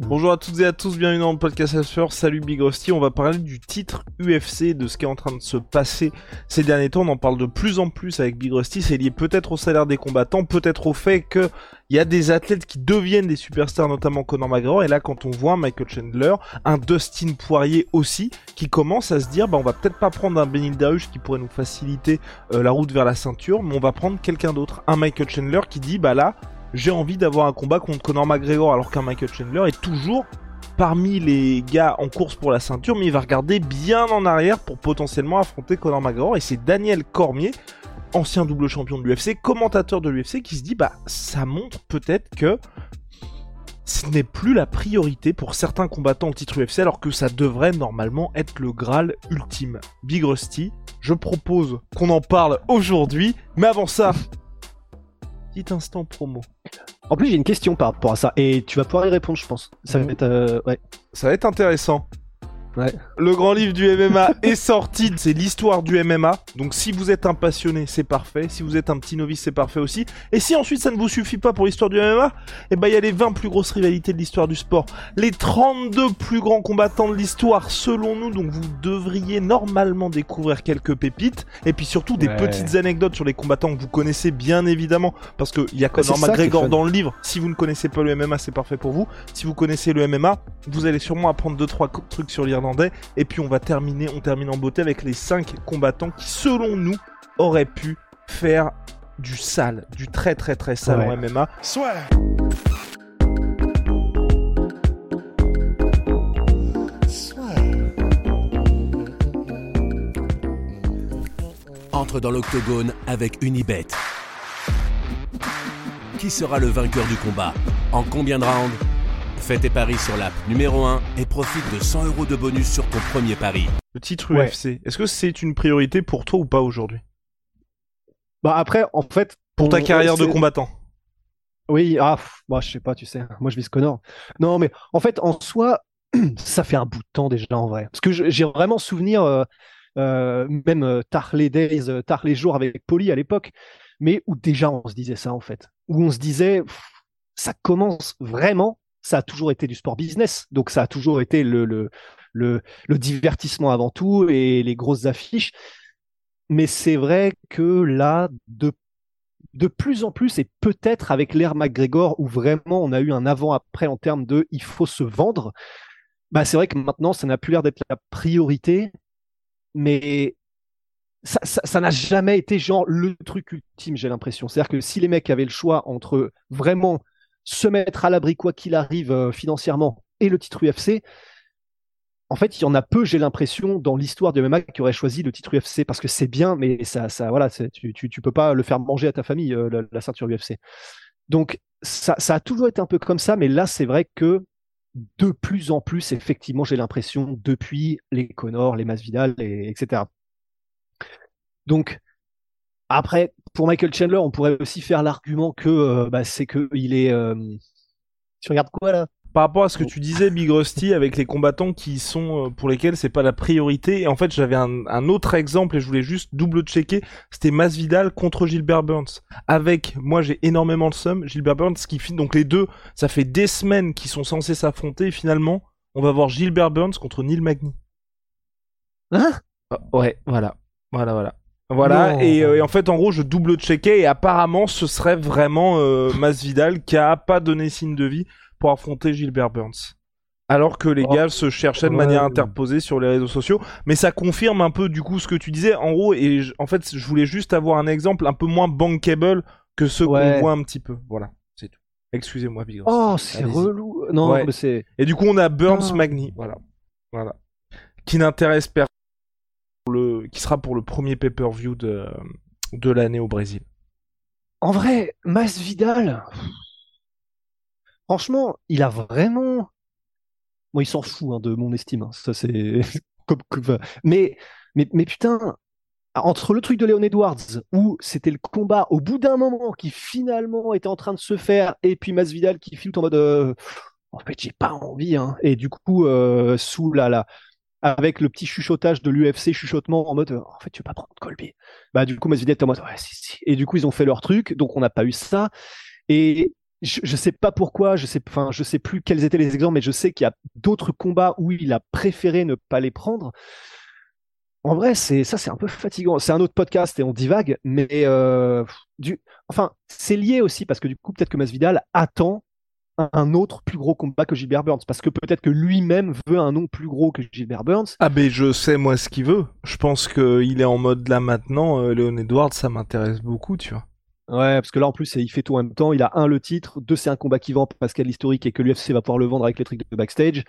Bonjour à toutes et à tous, bienvenue dans le podcast Asper. Salut Big Rusty, on va parler du titre UFC, de ce qui est en train de se passer ces derniers temps. On en parle de plus en plus avec Big Rusty. C'est lié peut-être au salaire des combattants, peut-être au fait que il y a des athlètes qui deviennent des superstars, notamment Conor McGregor. Et là, quand on voit Michael Chandler, un Dustin Poirier aussi, qui commence à se dire, bah on va peut-être pas prendre un Benil qui pourrait nous faciliter euh, la route vers la ceinture, mais on va prendre quelqu'un d'autre, un Michael Chandler qui dit, bah là j'ai envie d'avoir un combat contre Conor McGregor alors qu'un Michael Chandler est toujours parmi les gars en course pour la ceinture, mais il va regarder bien en arrière pour potentiellement affronter Conor McGregor. Et c'est Daniel Cormier, ancien double champion de l'UFC, commentateur de l'UFC, qui se dit bah ça montre peut-être que ce n'est plus la priorité pour certains combattants au titre UFC alors que ça devrait normalement être le Graal ultime. Big Rusty, je propose qu'on en parle aujourd'hui, mais avant ça, petit instant promo. En plus, j'ai une question par rapport à ça, et tu vas pouvoir y répondre, je pense. Ça va être, euh, ouais. Ça va être intéressant. Ouais. Le grand livre du MMA est sorti, c'est l'histoire du MMA. Donc si vous êtes un passionné, c'est parfait. Si vous êtes un petit novice, c'est parfait aussi. Et si ensuite ça ne vous suffit pas pour l'histoire du MMA, eh ben il y a les 20 plus grosses rivalités de l'histoire du sport. Les 32 plus grands combattants de l'histoire selon nous. Donc vous devriez normalement découvrir quelques pépites. Et puis surtout des Ouais. petites anecdotes sur les combattants que vous connaissez bien évidemment. Parce qu'il y a Conor est McGregor dans le livre. Si vous ne connaissez pas le MMA, c'est parfait pour vous. Si vous connaissez le MMA, vous allez sûrement apprendre 2-3 trucs sur Et puis on va terminer, on termine en beauté avec les 5 combattants qui, selon nous, auraient pu faire du sale, du très très très sale en. MMA. Entre dans l'octogone avec Unibet. Qui sera le vainqueur du combat? En combien de rounds? Fais tes paris sur l'app numéro 1 et profite de 100 euros de bonus sur ton premier pari. Le titre Ouais. UFC, est-ce que c'est une priorité pour toi ou pas aujourd'hui? Bah après, en fait, Pour ta carrière de combattant Oui, ah, moi je sais pas, tu sais. Moi je vise Connor. Non, mais en fait, en soi, ça fait un bout de temps déjà en vrai. Parce que j'ai vraiment souvenir, euh, euh, même euh, tard les days, tard les jours avec Poli à l'époque, mais où déjà on se disait ça en fait. Où on se disait, pff, ça commence vraiment, ça a toujours été du sport business. Donc ça a toujours été le, divertissement avant tout et les grosses affiches. Mais c'est vrai que là, de de plus en plus, et peut-être avec l'ère McGregor, où vraiment on a eu un avant-après en termes de il faut se vendre, bah c'est vrai que maintenant ça n'a plus l'air d'être la priorité, mais ça n'a jamais été genre le truc ultime, j'ai l'impression. C'est-à-dire que si les mecs avaient le choix entre vraiment se mettre à l'abri quoi qu'il arrive euh, financièrement et le titre UFC, en fait, il y en a peu, j'ai l'impression, dans l'histoire du MMA qui aurait choisi le titre UFC parce que c'est bien, mais ça, ça, voilà, tu, tu, peux pas le faire manger à ta famille, euh, la, ceinture UFC. Donc, ça, ça a toujours été un peu comme ça, mais là, c'est vrai que de plus en plus, effectivement, j'ai l'impression, depuis les Connor, les Masvidal, et, etc. Donc, après, pour Michael Chandler, on pourrait aussi faire l'argument que euh, bah, c'est que il est. euh, Tu regardes quoi là? Par rapport à ce que tu disais, Big Rusty, avec les combattants qui sont euh, pour lesquels c'est pas la priorité. Et en fait, j'avais un, un autre exemple et je voulais juste double checker. C'était Masvidal contre Gilbert Burns. Avec, moi, j'ai énormément le seum. Gilbert Burns qui finit donc les deux. Ça fait des semaines qu'ils sont censés s'affronter. Et finalement, on va voir Gilbert Burns contre Neil Magny. Hein? Ah, ouais, voilà, voilà, voilà. Voilà, et, euh, et en fait, en gros, je double checkais et apparemment, ce serait vraiment euh, Masvidal qui a pas donné signe de vie pour affronter Gilbert Burns. Alors que les Oh. gars se cherchaient de Ouais. manière interposée sur les réseaux sociaux. Mais ça confirme un peu du coup ce que tu disais. En gros, et je- en fait, je voulais juste avoir un exemple un peu moins bankable que ceux Ouais. qu'on voit un petit peu. Voilà, c'est tout. Excusez-moi, Big Rusty. Oh, c'est relou. Non, mais c'est. Et du coup, on a Burns Ah. Magny, voilà, voilà, qui n'intéresse personne, qui sera pour le premier pay-per-view de l'année au Brésil. En vrai, Masvidal. franchement, il a vraiment. Bon, il s'en fout hein, de mon estime. hein. Ça, c'est. Mais, mais, mais putain, entre le truc de Léon Edwards, où c'était le combat au bout d'un moment qui finalement était en train de se faire, et puis Masvidal qui filte en mode. euh, En fait, j'ai pas envie. hein. Et du coup, euh, sous la, avec le petit chuchotage de l'UFC, chuchotement en mode en fait, tu veux pas prendre Colby. Bah, du coup, Masvidal était en mode ouais, si, si. Et du coup, ils ont fait leur truc, donc on n'a pas eu ça. Et je, je sais pas pourquoi, je sais, enfin, je sais plus quels étaient les exemples, mais je sais qu'il y a d'autres combats où il a préféré ne pas les prendre. En vrai, c'est ça, c'est un peu fatigant. C'est un autre podcast et on divague, mais euh, du, enfin, c'est lié aussi parce que du coup, peut-être que Masvidal attend un, autre plus gros combat que Gilbert Burns, parce que peut-être que lui-même veut un nom plus gros que Gilbert Burns. Ah ben je sais moi ce qu'il veut. Je pense qu'il est en mode là maintenant. Euh, Léon Edwards, ça m'intéresse beaucoup, tu vois. Ouais, parce que là en plus, il fait tout en même temps. Il a un le titre, deux c'est un combat qui vend parce qu'il y a l'historique et que l'UFC va pouvoir le vendre avec les trucs de backstage.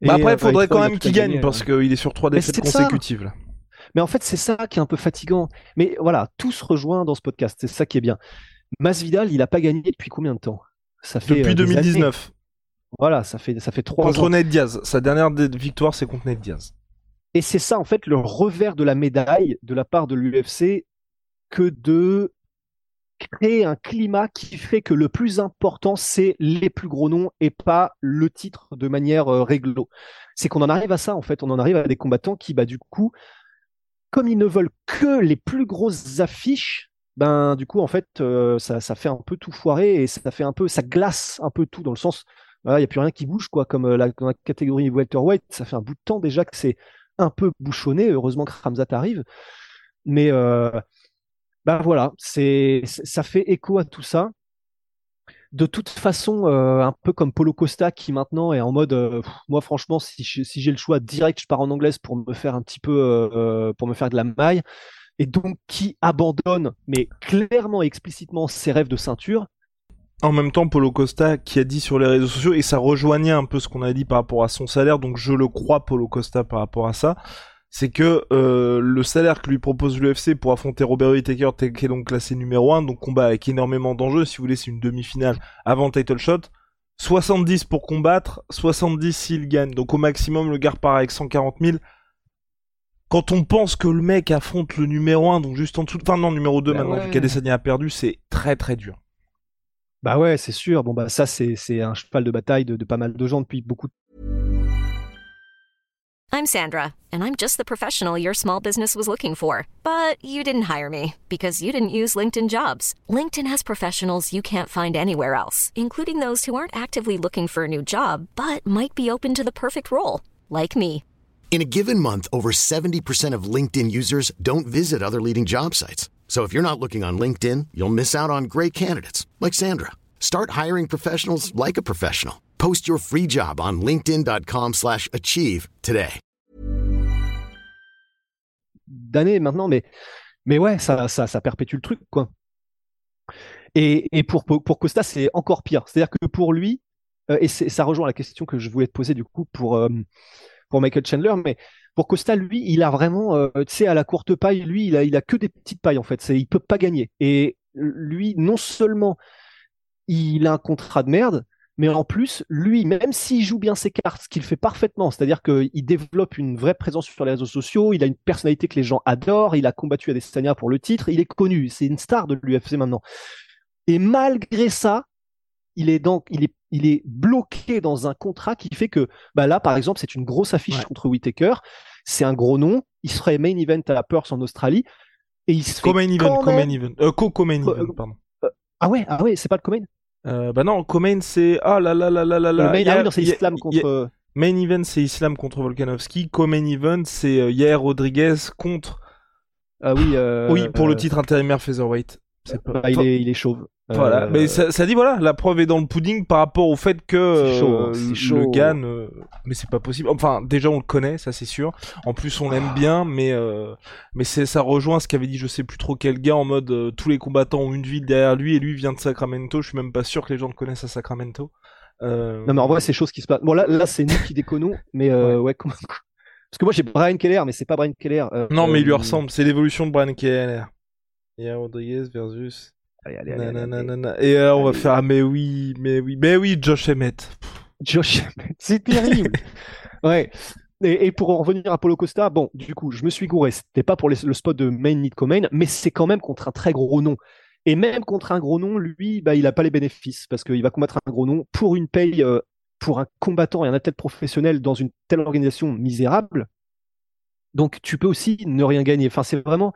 Bah Et, après, euh, il faudrait bah, quand il même qu'il gagne gagner, parce ouais. qu'il est sur trois Mais défaites ça. consécutives. Là. Mais en fait, c'est ça qui est un peu fatigant. Mais voilà, tout se rejoint dans ce podcast. C'est ça qui est bien. Masvidal, il a pas gagné depuis combien de temps? Ça fait Depuis euh, des années. 2019 Voilà, ça fait ça fait trois contre ans. Nate Diaz. Sa dernière victoire, c'est contre Nate Diaz. Et c'est ça, en fait, le revers de la médaille de la part de l'UFC que de créer un climat qui fait que le plus important, c'est les plus gros noms et pas le titre de manière euh, réglo. C'est qu'on en arrive à ça, en fait. On en arrive à des combattants qui, bah, du coup, comme ils ne veulent que les plus grosses affiches, ben, du coup, en fait, euh, ça, ça fait un peu tout foirer et ça fait un peu, ça glace un peu tout dans le sens, voilà, il n'y a plus rien qui bouge, quoi, comme euh, la, dans la catégorie welterweight. Ça fait un bout de temps déjà que c'est un peu bouchonné. Heureusement que Ramzat arrive. Mais, euh, bah voilà, c'est, ça fait écho à tout ça. De toute façon, un peu comme Polo Costa qui maintenant est en mode, moi franchement, si, j'ai le choix direct, je pars en anglaise pour me faire un petit peu, pour me faire de la maille, et donc qui abandonne, mais clairement et explicitement ses rêves de ceinture. En même temps, Polo Costa qui a dit sur les réseaux sociaux, et ça rejoignait un peu ce qu'on a dit par rapport à son salaire, donc je le crois, Polo Costa, par rapport à ça, c'est que euh, le salaire que lui propose l'UFC pour affronter Robert Whittaker, qui est donc classé numéro 1, donc combat avec énormément d'enjeux, si vous voulez, c'est une demi-finale avant le title shot, 70 pour combattre, 70 s'il gagne, donc au maximum le gars repart avec 140 000. Quand on pense que le mec affronte le numéro 1, donc juste en dessous, enfin non, numéro 2 Bah maintenant, ouais. vu qu'Adesanya a perdu, c'est très très dur. Bah ouais, c'est sûr. Bon bah ça c'est c'est un cheval de bataille de, de pas mal de gens depuis beaucoup de I'm Sandra, and I'm just the professional your small business was looking for. But you didn't hire me because you didn't use LinkedIn jobs. LinkedIn has professionals you can't find anywhere else, including those who aren't actively looking for a new job but might be open to the perfect role, like me. In a given month, over 70% of LinkedIn users don't visit other leading job sites. So if you're not looking on LinkedIn, you'll miss out on great candidates like Sandra. Start hiring professionals like a professional. Post your free job on linkedin.com/achieve today. d'années maintenant, mais, mais ouais, ça, ça, ça perpétue le truc, quoi. Et, et pour, pour Costa, c'est encore pire. C'est-à-dire que pour lui, euh, et ça rejoint la question que je voulais te poser du coup pour, euh, pour Michael Chandler, mais pour Costa, lui, il a vraiment, euh, tu sais, à la courte paille, lui, il a, il a que des petites pailles en fait. C'est, il peut pas gagner. Et lui, non seulement il a un contrat de merde, mais en plus, lui, même s'il joue bien ses cartes, ce qu'il fait parfaitement, c'est-à-dire qu'il développe une vraie présence sur les réseaux sociaux, il a une personnalité que les gens adorent, il a combattu Adesanya pour le titre, il est connu, c'est une star de l'UFC maintenant. Et malgré ça, il est donc, il est, il est bloqué dans un contrat qui fait que, bah là, par exemple, c'est une grosse affiche Ouais. contre Whitaker, c'est un gros nom, il serait main event à la Perth en Australie, et il se fait Co-main event, co-main event. Euh, co-co-main Co- event, pardon. Ah ouais, ah ouais, c'est pas le co-main. Euh, bah non, co-main c'est... Ah là là là là là là. Le main, ah oui, non, c'est Islam contre. euh, Main event c'est Islam contre Volkanovski. Co-main event c'est euh, Yair Rodriguez contre... Ah oui. euh, oui, pour le euh, titre intérimaire featherweight. Pas... bah, il, est, il est chauve. Voilà, Euh, mais ça, ça dit voilà, la preuve est dans le pudding par rapport au fait que chaud, euh, le. Gann, euh, mais c'est pas possible. Enfin, déjà on le connaît, ça c'est sûr. En plus on l'aime bien, mais euh, mais c'est ça rejoint ce qu'avait dit je sais plus trop quel gars en mode euh, tous les combattants ont une ville derrière lui et lui vient de Sacramento. Je suis même pas sûr que les gens le connaissent à Sacramento. Euh, Non, mais en vrai, c'est choses qui se passent. Bon, là, là c'est nous qui déconnons, mais euh, ouais. comment... Parce que moi, j'ai Brian Keller, mais c'est pas Brian Keller. Non, mais il lui ressemble. C'est l'évolution de Brian Keller. Yair Rodriguez versus Allez, allez, allez. Et euh, on va faire ah mais oui, mais oui, mais oui, Josh Emmett. Josh Emmett, c'est terrible. ouais. Et, et pour en revenir à Polo Costa, bon, du coup, je me suis gouré. C'était pas pour les- le spot de Main Nitko Main, mais c'est quand même contre un très gros nom. Et même contre un gros nom, lui, bah, il a pas les bénéfices parce qu'il va combattre un gros nom pour une paye, euh, pour un combattant et un athlète professionnel dans une telle organisation misérable. Donc, tu peux aussi ne rien gagner. Enfin, c'est vraiment,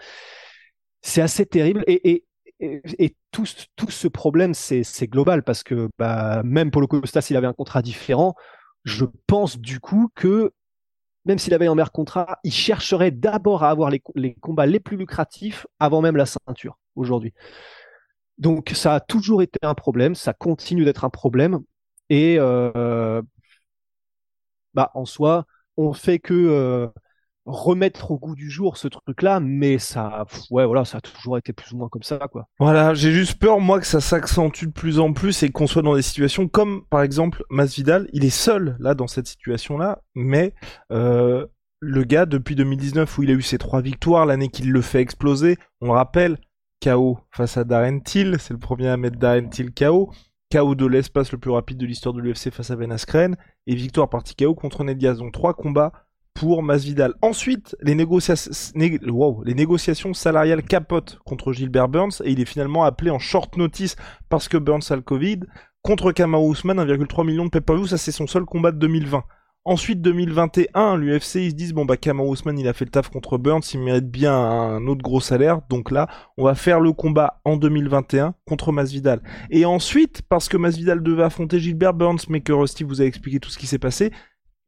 c'est assez terrible. Et, et, et, tout, ce- problème, c'est global parce que bah, même Polo Costa, s'il avait un contrat différent, je pense du coup que même s'il avait un meilleur contrat, il chercherait d'abord à avoir les, les combats les plus lucratifs avant même la ceinture aujourd'hui. Donc ça a toujours été un problème, ça continue d'être un problème. Et euh, bah, en soi, on fait que euh, remettre au goût du jour ce truc-là, mais ça, ouais, voilà, ça a toujours été plus ou moins comme ça, quoi. Voilà, j'ai juste peur, moi, que ça s'accentue de plus en plus et qu'on soit dans des situations comme, par exemple, Masvidal. Il est seul, là, dans cette situation-là, mais euh, le gars, depuis 2019, où il a eu ses trois victoires, l'année qu'il le fait exploser, on le rappelle, KO face à Darren Till, c'est le premier à mettre Darren Till KO. KO de l'espace le plus rapide de l'histoire de l'UFC face à Ben Askren, et victoire par TKO contre Ned Diaz. Donc trois combats pour Masvidal. Ensuite, les, négociations salariales capotent contre Gilbert Burns et il est finalement appelé en short notice parce que Burns a le Covid contre Kamaru Usman 1,3 million de pay-per-view. Ça, c'est son seul combat de 2020. Ensuite, 2021, l'UFC, ils se disent, bon, bah, Kamaru Usman, il a fait le taf contre Burns, il mérite bien un autre gros salaire. Donc là, on va faire le combat en 2021 contre Masvidal. Et ensuite, parce que Masvidal devait affronter Gilbert Burns, mais que Rusty vous a expliqué tout ce qui s'est passé,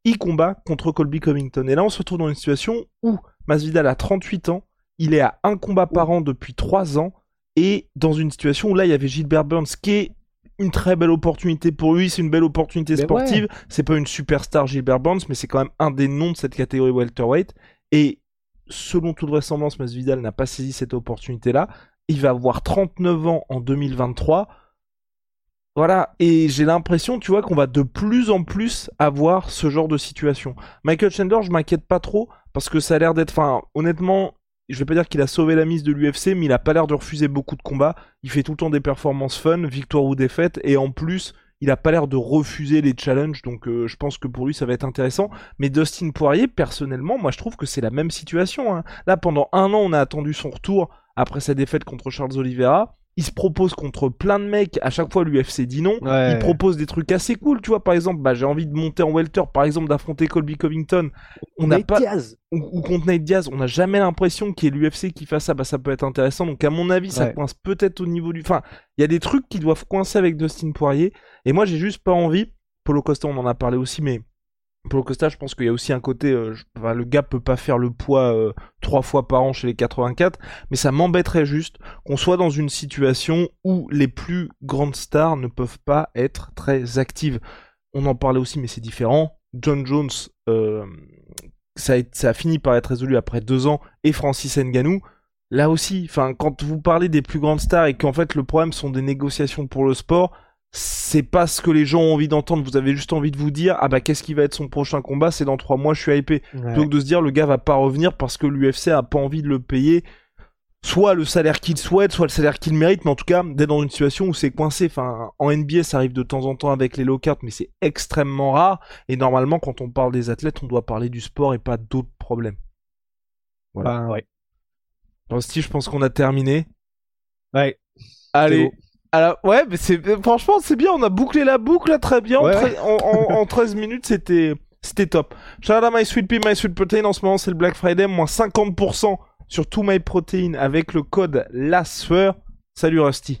il combat contre Colby Covington. Et là, on se retrouve dans une situation où Masvidal a 38 ans, il est à un combat par an depuis 3 ans, et dans une situation où là, il y avait Gilbert Burns qui est une très belle opportunité pour lui, c'est une belle opportunité Mais sportive. C'est pas une superstar Gilbert Burns, mais c'est quand même un des noms de cette catégorie welterweight. Et selon toute vraisemblance, Masvidal n'a pas saisi cette opportunité-là. Il va avoir 39 ans en 2023. Voilà, et j'ai l'impression, tu vois, qu'on va de plus en plus avoir ce genre de situation. Michael Chandler, je m'inquiète pas trop, parce que ça a l'air d'être, enfin, honnêtement, je vais pas dire qu'il a sauvé la mise de l'UFC, mais il a pas l'air de refuser beaucoup de combats. Il fait tout le temps des performances fun, victoire ou défaite, et en plus, il a pas l'air de refuser les challenges, donc euh, je pense que pour lui ça va être intéressant. Mais Dustin Poirier, personnellement, moi je trouve que c'est la même situation. hein. Là, pendant un an, on a attendu son retour après sa défaite contre Charles Oliveira. Il se propose contre plein de mecs. À chaque fois, l'UFC dit non. Ouais. Il propose des trucs assez cool, tu vois. Par exemple, bah, j'ai envie de monter en welter, par exemple, d'affronter Colby Covington. On n'a pas Diaz. ou, ou contre Nate Diaz, on n'a jamais l'impression qu'il y ait l'UFC qui fasse ça, bah ça peut être intéressant. Donc à mon avis, ça coince peut-être au niveau du. Enfin, il y a des trucs qui doivent coincer avec Dustin Poirier. Et moi, j'ai juste pas envie. Polo Costa, on en a parlé aussi, mais Polo Costa, je pense qu'il y a aussi un côté. euh, le gars peut pas faire le poids euh, trois fois par an chez les 84, mais ça m'embêterait juste qu'on soit dans une situation où les plus grandes stars ne peuvent pas être très actives. On en parlait aussi, mais c'est différent. John Jones, euh, ça, a, ça a fini par être résolu après deux ans, et Francis Ngannou. Là aussi, quand vous parlez des plus grandes stars et qu'en fait le problème sont des négociations pour le sport, c'est pas ce que les gens ont envie d'entendre. Vous avez juste envie de vous dire, ah bah qu'est-ce qui va être son prochain combat? C'est dans trois mois, je suis hypé. Ouais. Que de se dire, le gars va pas revenir parce que l'UFC a pas envie de le payer. Soit le salaire qu'il souhaite, soit le salaire qu'il mérite, mais en tout cas, d'être dans une situation où c'est coincé. Enfin, en NBA, ça arrive de temps en temps avec les low cards, mais c'est extrêmement rare. Et normalement, quand on parle des athlètes, on doit parler du sport et pas d'autres problèmes. Ben, ouais. Rusty, je pense qu'on a terminé. Ouais. Allez. Alors, ouais, mais c'est franchement, c'est bien. On a bouclé la boucle là, très bien. En Ouais. En, en- en 13 minutes, c'était c'était top. Shout My Sweet Pea, My Sweet Protein. En ce moment, c'est le Black Friday, moins 50% sur tout My Protein avec le code la sueur. Salut Rusty.